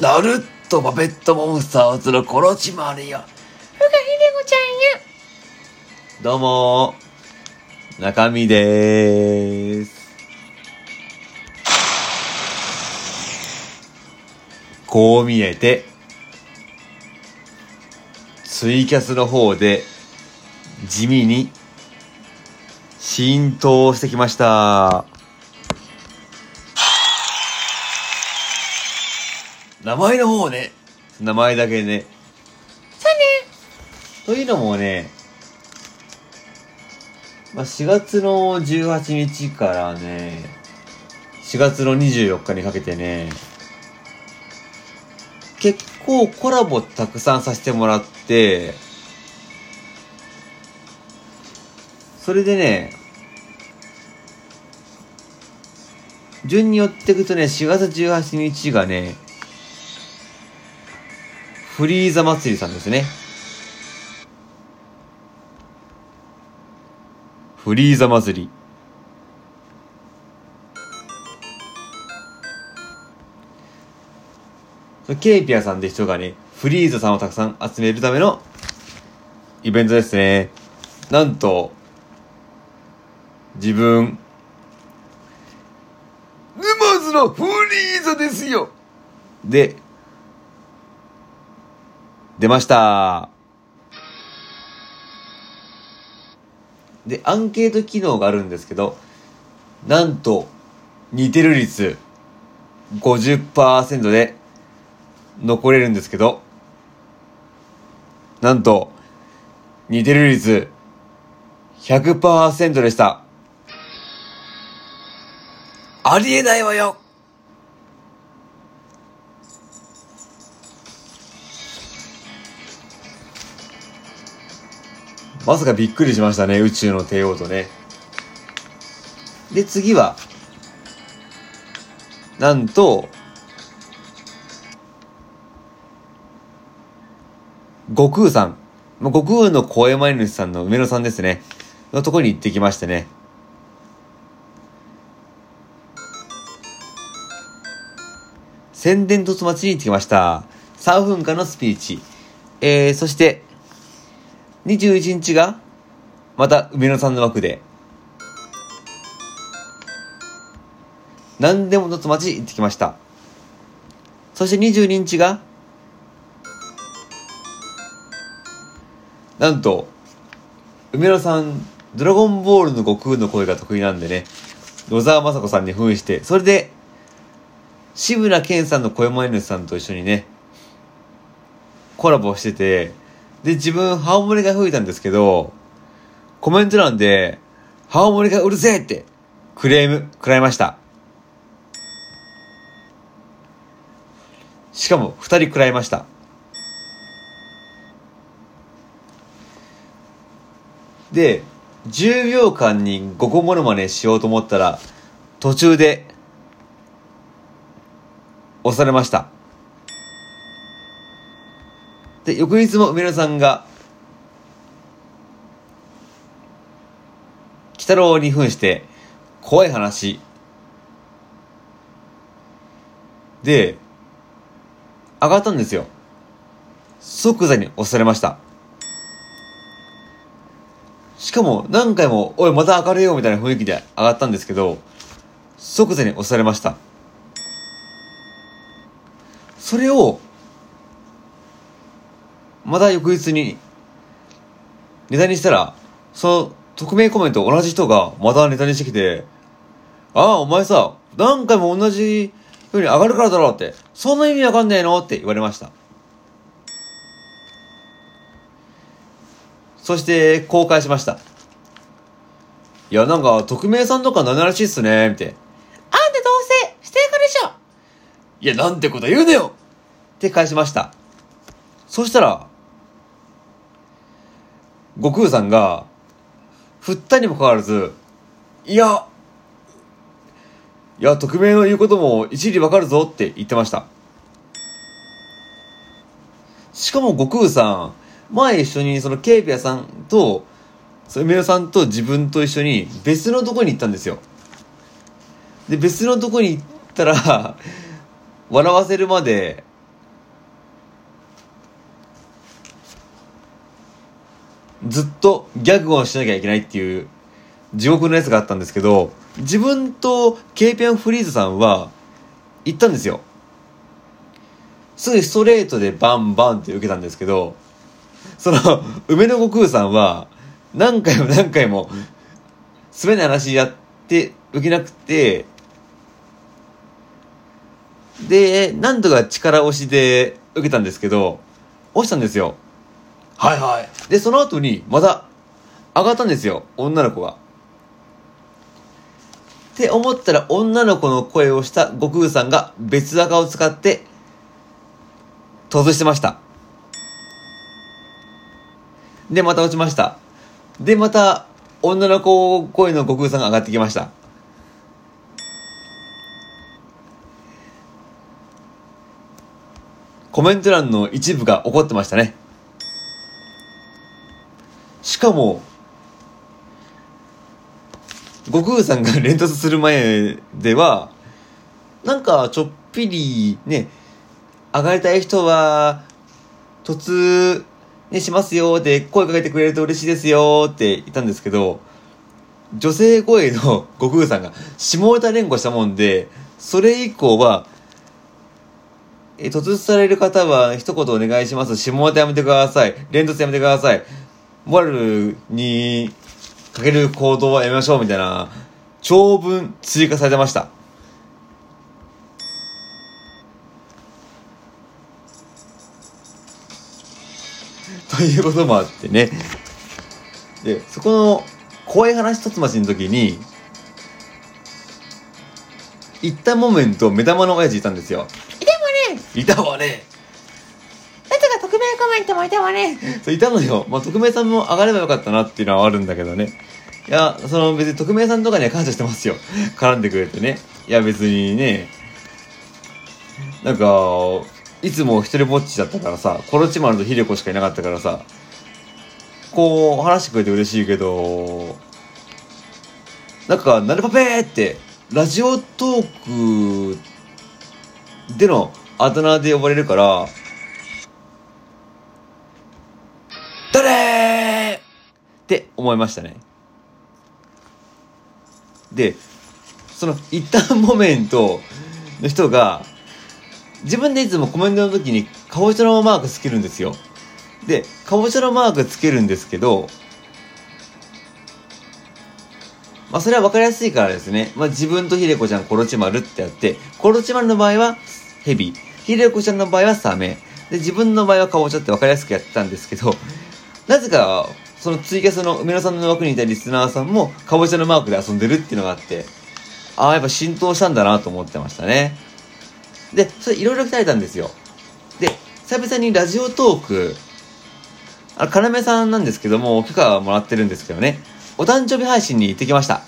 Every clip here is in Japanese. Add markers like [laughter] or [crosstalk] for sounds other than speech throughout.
ナルットパペットモンスターをするコロチマルよ。ふがひでごちゃんや。どうもー、中身でーす。こう見えて、ツイキャスの方で地味に浸透してきました。名前の方ね、名前だけね。さね。というのもね、まあ、4月の18日からね、4月の24日にかけてね、結構コラボたくさんさせてもらって、それでね、順に寄っていくとね、4月18日がね、フリーザ祭りさんですね。フリーザ祭り。ケイピアさんって人がね、フリーザさんをたくさん集めるためのイベントですね。なんと、自分、沼津のフリーザですよで、出ました。で、アンケート機能があるんですけど、なんと、似てる率50%で残れるんですけど、なんと、似てる率100%でした。ありえないわよまさかびっくりしましたね、宇宙の帝王とね。で、次は、なんと、悟空さん。悟空の声前主さんの梅野さんですね。のとこに行ってきましてね。宣伝突町に行ってきました。3分間のスピーチ。えー、そして、21日が、また梅野さんの枠で、何でものつ町行ってきました。そして22日が、なんと、梅野さん、ドラゴンボールの悟空の声が得意なんでね、野沢雅子さんに扮して、それで、志村けんさんの声前主さんと一緒にね、コラボしてて、で、自分、ハーモニカ吹いたんですけど、コメント欄で、ハーモニカうるせえって、クレーム、食らいました。しかも、二人食らいました。で、10秒間に5個モノマネしようと思ったら、途中で、押されました。で、翌日も梅野さんが、鬼太郎に扮して、怖い話。で、上がったんですよ。即座に押されました。しかも何回も、おい、また上がれよみたいな雰囲気で上がったんですけど、即座に押されました。それを、また翌日に、ネタにしたら、その、匿名コメント同じ人がまたネタにしてきて、ああ、お前さ、何回も同じ風に上がるからだろうって、そんな意味わかんねえの？って言われました。そして、公開しました。いや、なんか、匿名さんとか何らしいっすね、みたいな。あんたどうせ、ステーカでしょ。いや、なんてこと言うなよって返しました。そしたら、悟空さんが、振ったにもかかわらず、いや、いや、匿名の言うことも一理わかるぞって言ってました。しかも悟空さん、前一緒にそのケイピアさんと、その梅野さんと自分と一緒に別のとこに行ったんですよ。で、別のとこに行ったら、笑わせるまでずっとギャグをしなきゃいけないっていう地獄のやつがあったんですけど、自分とケーピョンフリーズさんは行ったんですよ。すぐストレートでバンバンって受けたんですけど、その、梅の悟空さんは何回も何回も滑り話やって受けなくて、で、なんとか力押しで受けたんですけど、落ちたんですよ。はいはい。で、その後に、また、上がったんですよ。女の子が。って思ったら、女の子の声をした悟空さんが別赤を使って、突してました。で、また落ちました。で、また、女の子声の悟空さんが上がってきました。コメント欄の一部が怒ってましたね。しかも、悟空さんが連突する前では、なんかちょっぴりね、上がりたい人は、突、ね、しますよって声かけてくれると嬉しいですよって言ったんですけど、女性声の [laughs] 悟空さんが下ネタ連呼したもんで、それ以降は、えー、突される方は一言お願いします。下ネタやめてください。連突やめてください。モラルにかける行動はやめましょうみたいな長文追加されてました。[laughs] ということもあってね。で、そこの怖い話一つ町の時に、行ったモメント目玉の親父いたんですよ。いたわね。いたわね。コメントもいたわね。そういたのよ。まあ、匿名さんも上がればよかったなっていうのはあるんだけどね。いや、その別に匿名さんとかには感謝してますよ。絡んでくれてね。いや別にね、なんか、いつも一人ぼっちだったからさ、コロチマルとヒデコしかいなかったからさ、こう、話してくれて嬉しいけど、なんか、なるパペーって、ラジオトークでのあだ名で呼ばれるから、って思いましたね。で、その一旦モメントの人が、自分でいつもコメントの時にかぼちゃのマークつけるんですよ。で、かぼちゃのマークつけるんですけど、まあそれは分かりやすいからですね。まあ自分とひでこちゃんコロチマルってやって、コロチマルの場合はヘビ、ひでこちゃんの場合はサメ、で自分の場合はかぼちゃって分かりやすくやってたんですけど、なぜか、そのツイキャスの梅野さんの枠にいたリスナーさんも、かぼちゃのマークで遊んでるっていうのがあって、ああ、やっぱ浸透したんだなと思ってましたね。で、それいろいろ鍛えたんですよ。で、久々にラジオトーク、あの、かなめさんなんですけども、許可はもらってるんですけどね、お誕生日配信に行ってきました。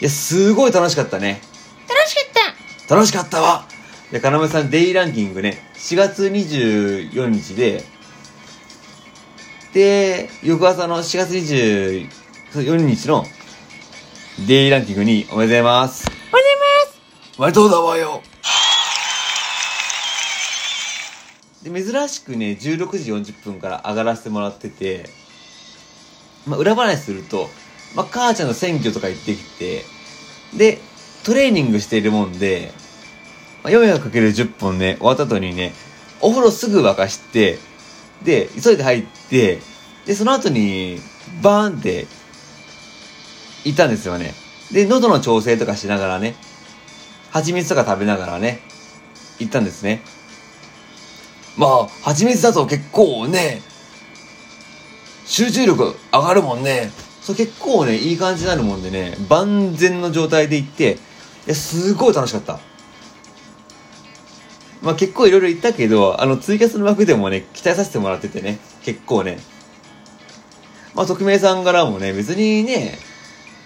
いや、すごい楽しかったね。楽しかった。楽しかったわで、かなめさんデイランキングね、4月24日で、で、翌朝の4月24日のデイランキングにおめでとうございます。おはようございます。おめでとうだわよで、珍しくね、16時40分から上がらせてもらってて、まあ、裏話すると、まあ、母ちゃんの選挙とか行ってきて、で、トレーニングしているもんで、まあ、400×10 本ね、終わった後にね、お風呂すぐ沸かして、で、急いで入って、で、その後に、バーンって、行ったんですよね。で、喉の調整とかしながらね、蜂蜜とか食べながらね、行ったんですね。まあ、蜂蜜だと結構ね、集中力上がるもんね。そう結構ね、いい感じになるもんでね、万全の状態で行って、いや、すごい楽しかった。まあ結構いろいろ言ったけど、あの、ツイキャスの枠でもね、期待させてもらっててね、結構ね。まあ、匿名さんからもね、別にね、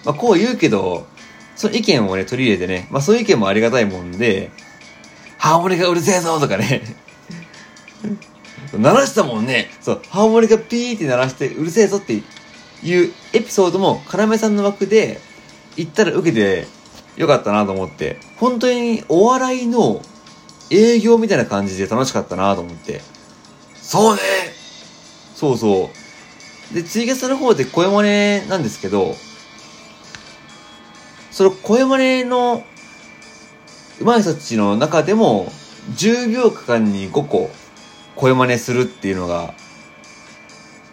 まあこう言うけど、その意見をね、取り入れてね、まあそういう意見もありがたいもんで、ハーモニカうるせえぞとかね、[laughs] 鳴らしたもんね、そう、ハーモニカピーって鳴らしてうるせえぞっていうエピソードも、カラメさんの枠で言ったら受けてよかったなと思って、本当にお笑いの営業みたいな感じで楽しかったなと思って。そうねそうそう。で、ツイキャスの方で声真似なんですけど、その声真似の上手い人たちの中でも、10秒間に5個声真似するっていうのが、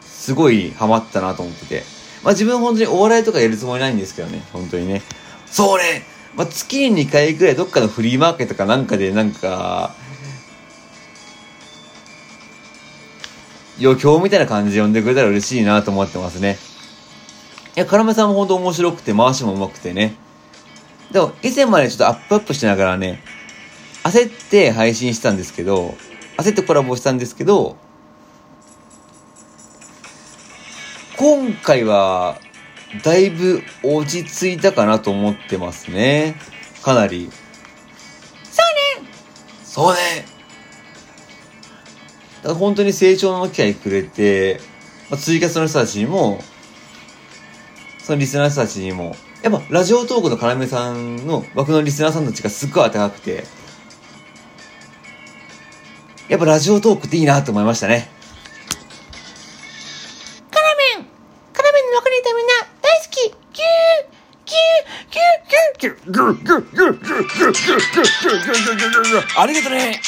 すごいハマったなと思ってて。まあ自分本当にお笑いとかやるつもりないんですけどね、本当にね。そうねまあ月に2回ぐらいどっかのフリーマーケットかなんかでなんか、余興みたいな感じで呼んでくれたら嬉しいなと思ってますね。いや、カラメさんも本当面白くて、回しも上手くてね。でも、以前までちょっとアップアップしながらね、焦って配信したんですけど、焦ってコラボしたんですけど、今回は、だいぶ落ち着いたかなと思ってますね。かなり。そうね。そうね。だから本当に成長の機会くれて、まあ、追加その人たちにも、そのリスナーの人たちにも、やっぱラジオトークの要さんの枠のリスナーさんたちがすっごい温かくて、やっぱラジオトークっていいなと思いましたね。ありがとね。